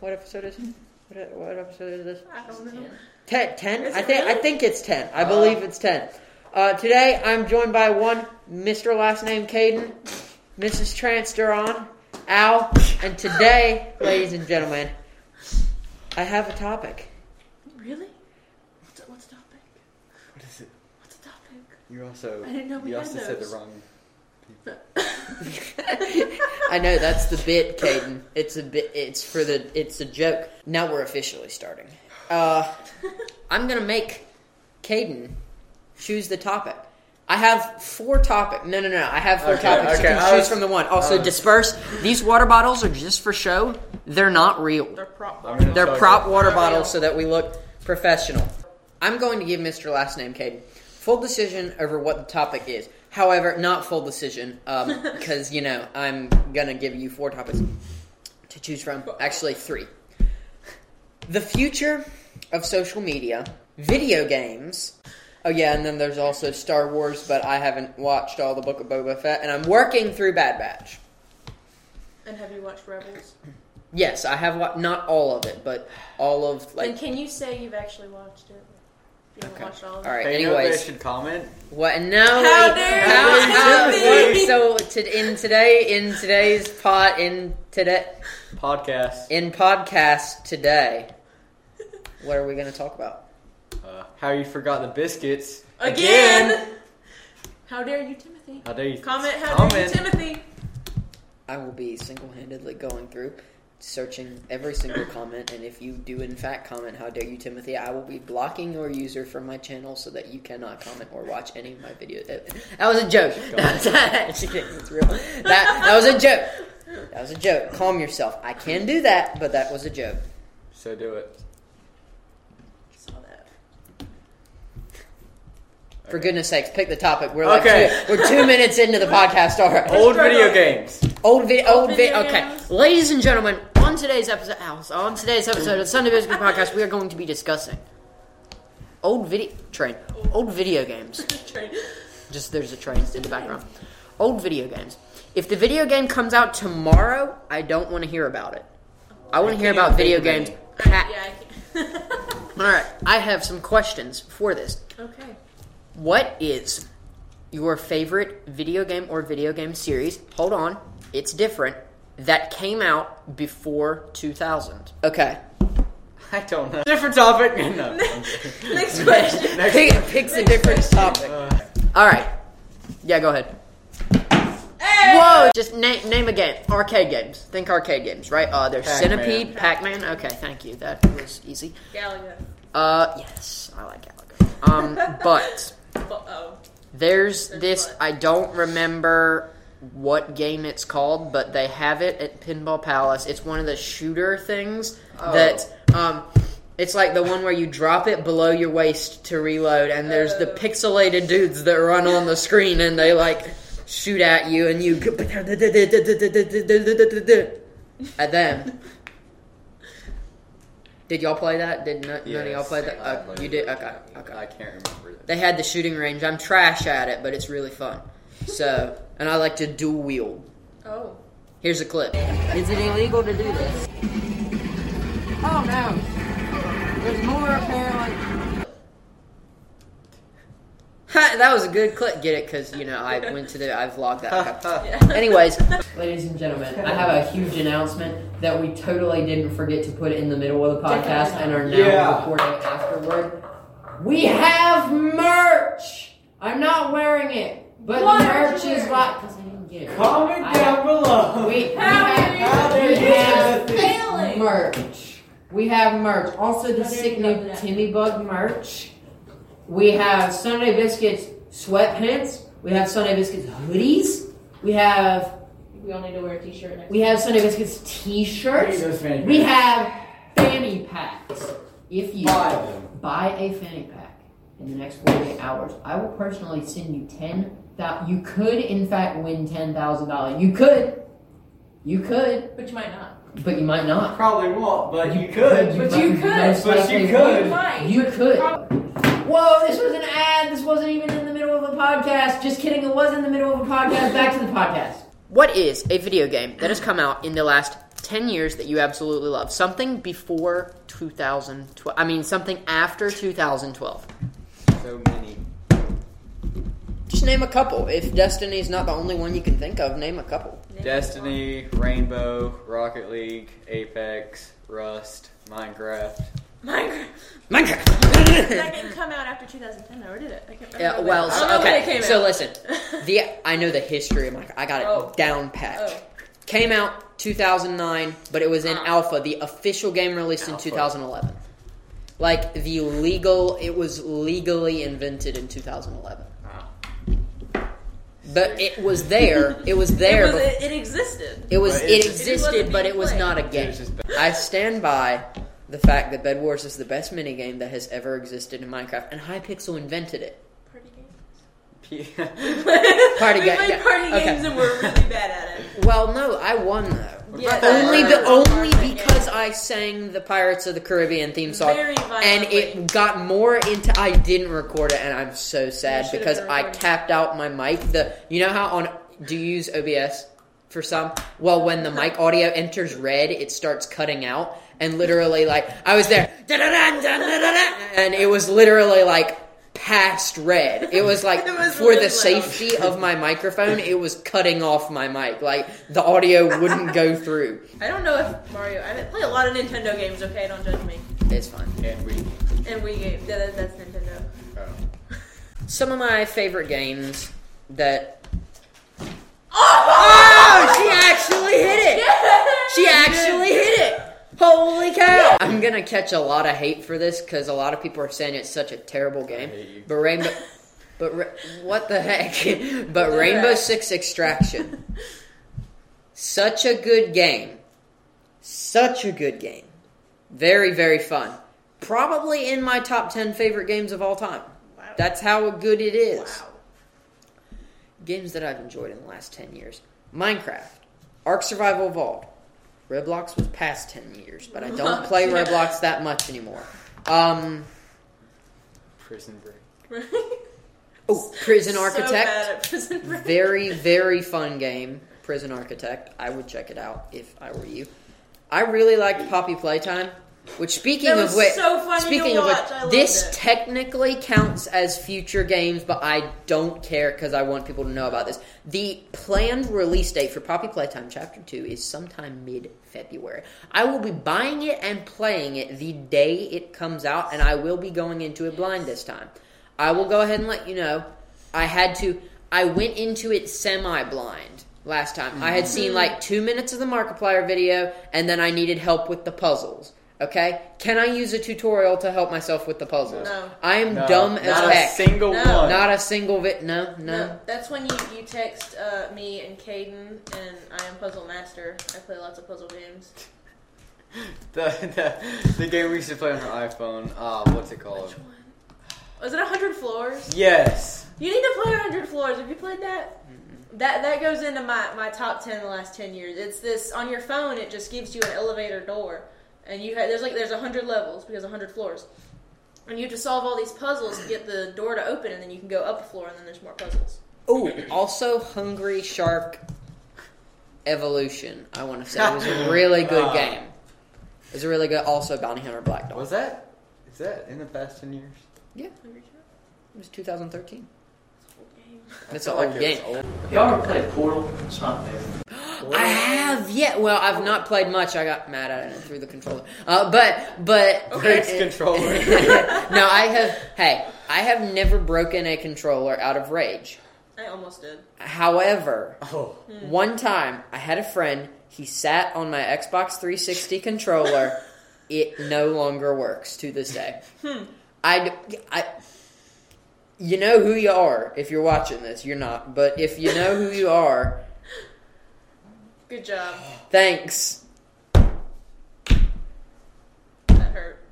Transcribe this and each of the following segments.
what episode is? What, what episode is this? I don't know. Ten. Ten. I it think. I think it's ten. I believe it's ten. Uh, today I'm joined by one Mr. Last Name Caden, Mrs. Trance Durron, Al, and today, ladies and gentlemen, I have a topic. Really? What's, what's the topic? What is it? What's the topic? You also I didn't know we you had also said the wrong. I know that's the bit, Caden. It's a bit. It's for the. It's a joke. Now we're officially starting. Uh, I'm gonna make Caden choose the topic. I have four topic. No, no, no. I have four Okay, topics. okay, you I can choose was- from the one. Also, uh, disperse. These water bottles are just for show. They're not real. They're prop. I'm They're tell prop water Not real. bottles so that we look professional. I'm going to give Mr. Last Name Caden full decision over what the topic is. However, not full decision um, because you know I'm gonna give you four topics to choose from. Actually, three. The future of social media, video games. Oh yeah, and then there's also Star Wars, but I haven't watched all the Book of Boba Fett, and I'm working through Bad Batch. And have you watched Rebels? Yes, I have wa- not all of it, but all of like. then can you say you've actually watched it? If you haven't Okay. watched all of All it. right. Hey, you know anyways. they should comment? What? No. How dare how- you, how- Timothy? so to, in today, in today's pot, in today, Podcast. in podcast today, what are we going to talk about? Uh, how you forgot the biscuits Again! How dare you, Timothy? How dare you Comment, how comment. dare you, Timothy? I will be single-handedly going through, searching every single comment, and if you do in fact comment, how dare you, Timothy, I will be blocking your user from my channel so that you cannot comment or watch any of my videos. That that was a joke. it's real. That that was a joke. That was a joke. Calm yourself. I can do that, but that was a joke. So do it. Saw that. For goodness sakes, pick the topic. We're like Okay. two, we're two minutes into the podcast already. Old video games. Old video, old Old video. video Okay, games. ladies and gentlemen, on today's episode, Alice, on today's episode of the Sunday Biscuit Podcast, we are going to be discussing old video train, old video games. Train. Just there's a train in the background. Old video games. If the video game comes out tomorrow, I don't want to hear about it. I want to hear about video games. Pa- yeah, I can. All right, I have some questions for this. okay. What is your favorite video game or video game series? Hold on, it's different. That came out before 2000. Okay. I don't know. Different topic. No. I'm. Next question. Next Pick, one. picks a different topic. Uh, All right. Yeah, go ahead. Hey! Whoa! Just name name a game. Arcade games. Think arcade games, right? Uh, there's Pac-Man. Centipede, Pac-Man. Okay, thank you. That was easy. Galaga. Uh, yes, I like Galaga. Um, but Uh-oh. There's There's this. what? I don't remember what game it's called, but they have it at Pinball Palace. It's one of the shooter things Oh. that um, it's like the one where you drop it below your waist to reload, and there's the Oh. pixelated dudes that run on the screen and they like shoot at you, and you and then. Did y'all play that? Did none, none of y'all play that? Uh, you did. Okay. Okay. I can't remember that. They had the shooting range. I'm trash at it, but it's really fun. So, and I like to dual wield. Oh. Here's a clip. Is it illegal to do this? Oh no. There's more apparently. Ha, that was a good clip. Get it? Because, you know, I went to the, I vlogged that. Yeah. Anyways, ladies and gentlemen, I have a huge announcement that we totally didn't forget to put in the middle of the podcast and are now Yeah. recording afterward. We have merch! I'm not wearing it, but Why the merch is wearing. Because I didn't get it. Comment I- down below. We, we How have, dare we you? have Failing. merch. We have merch. Also, the How sick new? Timmybug merch. We have Sunday Biscuits sweatpants. We have Sunday Biscuits hoodies. We have We all need to wear a t-shirt next we have Sunday Biscuits t-shirts. We have fanny packs. If you Buy them. buy a fanny pack in the next 48 hours, I will personally send you 10 thou- You could, in fact, win $10,000. You could. You could, But you might not. but you might not. Probably won't, but you could. But might- you could. most But you could. You might. You could. Whoa, this was an ad. This wasn't even in the middle of a podcast. Just kidding, it was in the middle of a podcast. Back to the podcast. What is a video game that has come out in the last 10 years that you absolutely love. Something before 2012. I mean, something after 2012. So many. Just name a couple. If Destiny's not the only one you can think of, name a couple. Destiny, Rainbow, Rocket League, Apex, Rust, Minecraft. Minecraft. Minecraft. that didn't come out after 2010, though, or did it? I can't Yeah, well, so, don't know when it okay. came So out. listen, the I know the history of Minecraft. I got it Oh. down pat. Oh. Came out 2009, but it was in Ah. alpha. The official game released in 2011. Like the legal, it was legally invented in 2011. But it was there. It was there. It, was, bef- it, it existed. It was. It it- it existed, wasn't but it was played. not a game. was just bad. I stand by the fact that Bed Wars is the best minigame that has ever existed in Minecraft, and Hypixel invented it. Party games. Party we ga- played yeah, party okay. games and we're really bad at it. Well, no, I won though. Yeah, only that's be, right. only because. I sang the Pirates of the Caribbean theme song, Very and it got more into. I didn't record it, and I'm so sad You should've because I recording. tapped out my mic. The you know how on do you use OBS for some? Well, when the mic audio enters red, it starts cutting out, and literally like I was there, da-da-da, da-da-da-da, and it was literally like past red. It was like It was for really the loud. safety of my microphone, it was cutting off my mic. Like the audio wouldn't go through. I don't know if Mario. I play a lot of Nintendo games. Okay, don't judge me. It's fine. And we. And Wii games. Yeah, that, that's Nintendo. Oh. Some of my favorite games that. Oh! Oh, she actually hit it! She actually hit it! Holy cow! I'm gonna catch a lot of hate for this because a lot of people are saying it's such a terrible game. hate you. But Rainbow. But Ra- what the heck? But Rainbow heck? Six Extraction. Such a good game. Such a good game. Very, very fun. Probably in my top 10 favorite games of all time. Wow. That's how good it is. wow. Games that I've enjoyed in the last 10 years Minecraft, Ark Survival Evolved. Roblox was past 10 years, but I don't play Yeah. Roblox that much anymore. Um, Prison Break. oh, Prison So Architect. bad at Prison Break. very, very fun game. Prison Architect. I would check it out if I were you. I really liked Poppy Playtime. Which, speaking of which, so speaking of which, this technically counts as future games, but I don't care because I want people to know about this. The planned release date for Poppy Playtime Chapter Two is sometime mid-February. I will be buying it and playing it the day it comes out, and I will be going into it blind this time. I will go ahead and let you know. I had to. I went into it semi-blind last time. I had seen like two minutes of the Markiplier video, and then I needed help with the puzzles. Okay, can I use a tutorial to help myself with the puzzles? No. I am No, dumb as not heck. Not a single No. one. Not a single bit. No, no. No, that's when you, you text uh, me and Caden, and I am Puzzle Master. I play lots of puzzle games. The, the, the game we used to play on our iPhone. Uh, what's it called? Was it 100 Floors? Yes. You need to play 100 Floors. Have you played that? That that goes into my, my top 10 the last 10 years. It's this on your phone. It just gives you an elevator door, and you have there's like there's 100 levels because 100 floors, and you have to solve all these puzzles to get the door to open, and then you can go up a floor, and then there's more puzzles. Oh, also Hungry Shark Evolution. I want to say it was a really good Ah. game. It was a really good. Also, Bounty Hunter Black Dog. Was that? Is that in the past ten years? Yeah, Hungry Shark? it was 2013. Old game. It's an old like game. old. Y'all ever played Portal? It's not there. I have, yeah. Well, I've not played much. I got mad at it and threw the controller. Uh, but, but Breaks controller. no, I have. Hey, I have never broken a controller out of rage. I almost did. However, Oh. one time I had a friend. He sat on my Xbox 360 controller. It no longer works to this day. I, I, you know who you are if you're watching this. You're not, but if you know who you are, Good job. thanks. That hurt.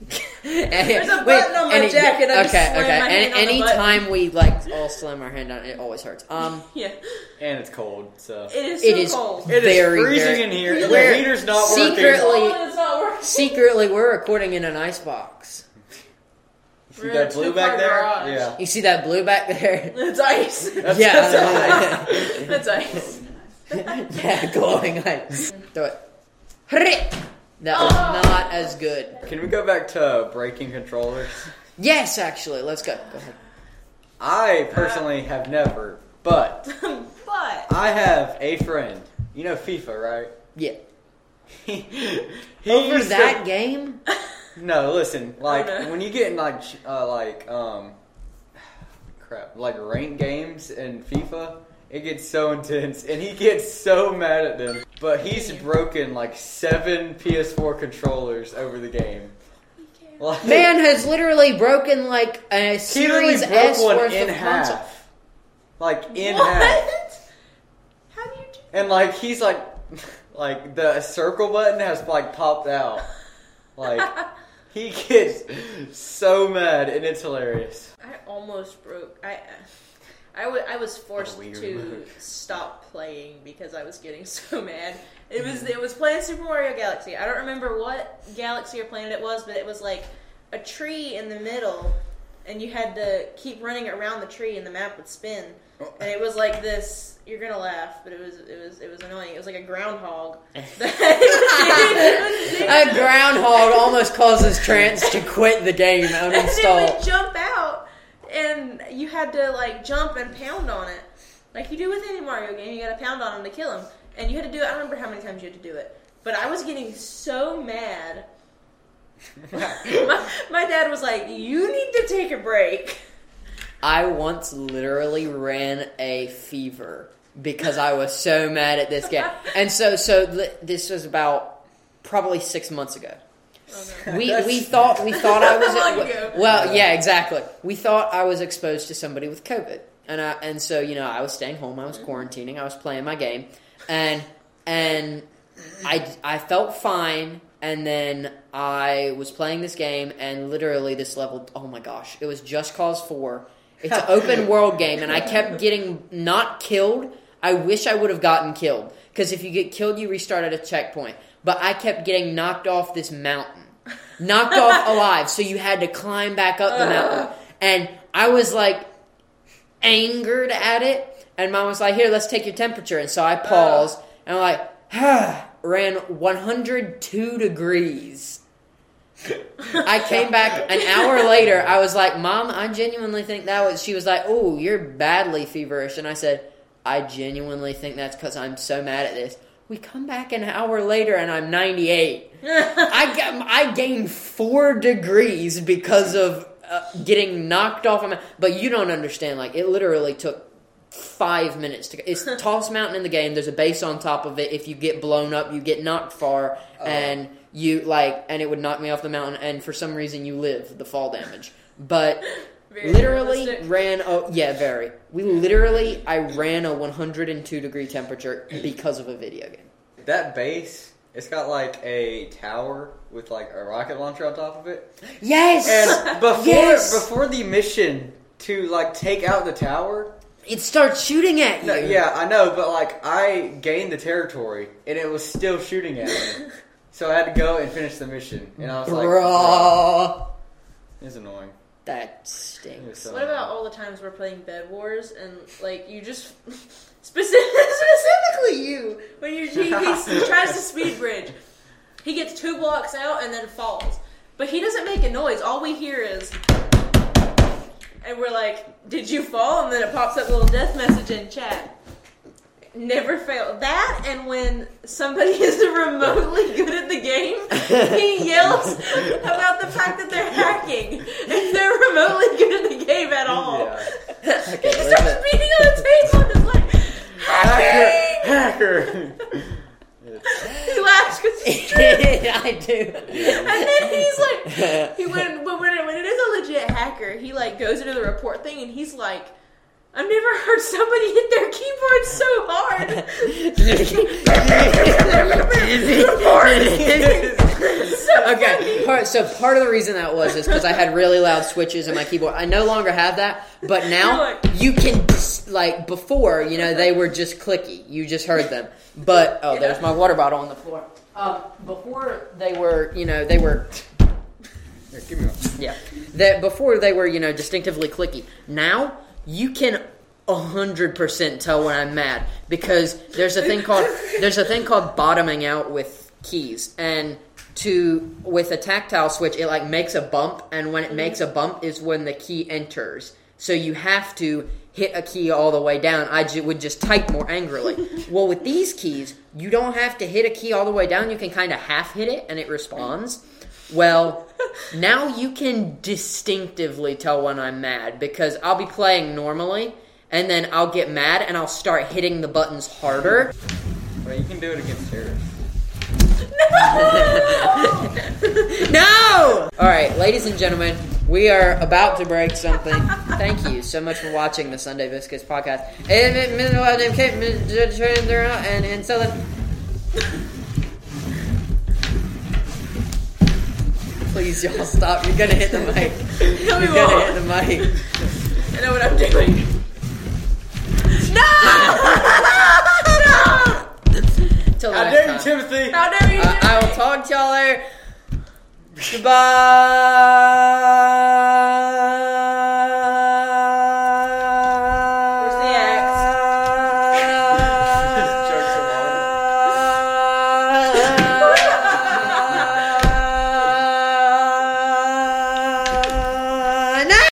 There's a button on my jacket, I just okay, slammed okay. my hand Any on the anytime we like all slam our hand down, it always hurts. Um, Yeah. And it's cold, so. It is so it is cold. It is very, freezing very- in here, and We're the heater's not secretly- working. Oh, it's not working. secretly we're recording in an ice box. See We're in that a blue two-car back there? garage. Yeah. You see that blue back there? It's ice. That's, Yeah. that's That's ice. yeah, glowing ice. Do it. That was Oh. not as good. Can we go back to breaking controllers? Yes, actually, let's go. Go ahead. I personally have never, but but I have a friend. You know FIFA, right? Yeah. He, he Over used to- that game? No, listen. Like Oh, no. when you get in like uh, like um, crap, like ranked games in FIFA, it gets so intense, and he gets so mad at them. But he's broken like seven PS4 controllers over the game. Like, Man has literally broken like a he literally Series broke S one worth in of half, console. like in what? half, How do you do? and like he's like, like the circle button has like popped out, like. He gets so mad and it's hilarious. I almost broke. I I wa- I was forced to move. stop playing because I was getting so mad. It was it was playing Super Mario Galaxy. I don't remember what galaxy or planet it was, but it was like a tree in the middle, and you had to keep running around the tree, and the map would spin. And it was like this. You're gonna laugh, but it was it was it was annoying. It was like a groundhog. A groundhog almost causes Trance to quit the game and it would jump out, and you had to like jump and pound on it, like you do with any Mario game. You got to pound on him to kill him, and you had to do it. I don't remember how many times you had to do it, but I was getting so mad. my, my dad was like, "You need to take a break." I once literally ran a fever because I was so mad at this game. And so, so this was about probably six months ago. We we thought we thought I was well, yeah, exactly. We thought I was exposed to somebody with COVID, and I, and so you know I was staying home, I was quarantining, I was playing my game, and and I I felt fine, and then I was playing this game, and literally this level, oh my gosh, it was Just Cause Four. It's an open world game, and I kept getting not killed. I wish I would have gotten killed because if you get killed, you restart at a checkpoint. But I kept getting knocked off this mountain, knocked off alive. So you had to climb back up the mountain, and I was like angered at it. And mom was like, "Here, let's take your temperature." And so I paused, and I'm like, ah, ran 102 degrees. I came back an hour later. I was like, "Mom, I genuinely think that was." She was like, "Oh, you're badly feverish," and I said, "I genuinely think that's because I'm so mad at this." We come back an hour later, and I'm 98. I got, I gained four degrees because of uh, getting knocked off. A, but you don't understand. Like it literally took five minutes to. It's the tallest mountain in the game. There's a base on top of it. If you get blown up, you get knocked far, and you like, and it would knock me off the mountain. And for some reason, you live the fall damage. But Very literally realistic. ran. Oh yeah, very. We literally, I ran a 102 degree temperature because of a video game. That base, it's got like a tower with like a rocket launcher on top of it. Yes. And before Yes! before the mission to like take out the tower, it starts shooting at you. no, yeah, I know, but like I gained the territory and it was still shooting at me. so I had to go and finish the mission. And I was like, Bruh. it's annoying. That stinks. Uh, what about all the times we're playing Bed Wars and like you just specific, specifically you when you he, he tries to speed bridge, he gets two blocks out and then falls, but he doesn't make a noise. All we hear is, and we're like, "Did you fall?" And then it pops up a little death message in chat. Never fail that, and when somebody is remotely good at the game, he yells about the fact that they're hacking if they're remotely good at the game at all. Yeah. He starts beating on the table and is like, hacking! Hacker! He laughs because it's true. I do. And then he's like, he when but when it, when it is a legit hacker, he like goes into the report thing and he's like, I've never heard somebody hit their keyboard so hard. so okay, part, so part of the reason that was is because I had really loud switches in my keyboard. I no longer have that, but now You're you can like before. You know, they were just clicky. You just heard them. But oh, there's my water bottle on the floor. Um, before they were, you know, they were Here, give me one. Yeah. That before they were, you know, distinctively clicky. Now you can hundred percent tell when I'm mad because there's a thing called there's a thing called bottoming out with keys, and to with a tactile switch, it like makes a bump, and when it makes a bump is when the key enters. So you have to hit a key all the way down. I ju- would just type more angrily. well, with these keys, you don't have to hit a key all the way down. You can kind of half hit it, and it responds. Well, now you can distinctively tell when I'm mad because I'll be playing normally and then I'll get mad and I'll start hitting the buttons harder. Well, you can do it against Sarah. no! no! Alright, ladies and gentlemen, we are about to break something. Thank you so much for watching the Sunday Biscuits podcast. And and and so then Please y'all stop. You're gonna hit the mic. You're we gonna won't. hit the mic. I know what I'm doing. No! no! Till the I dare you. Timothy. How dare you? Uh, I will talk to y'all later. Goodbye.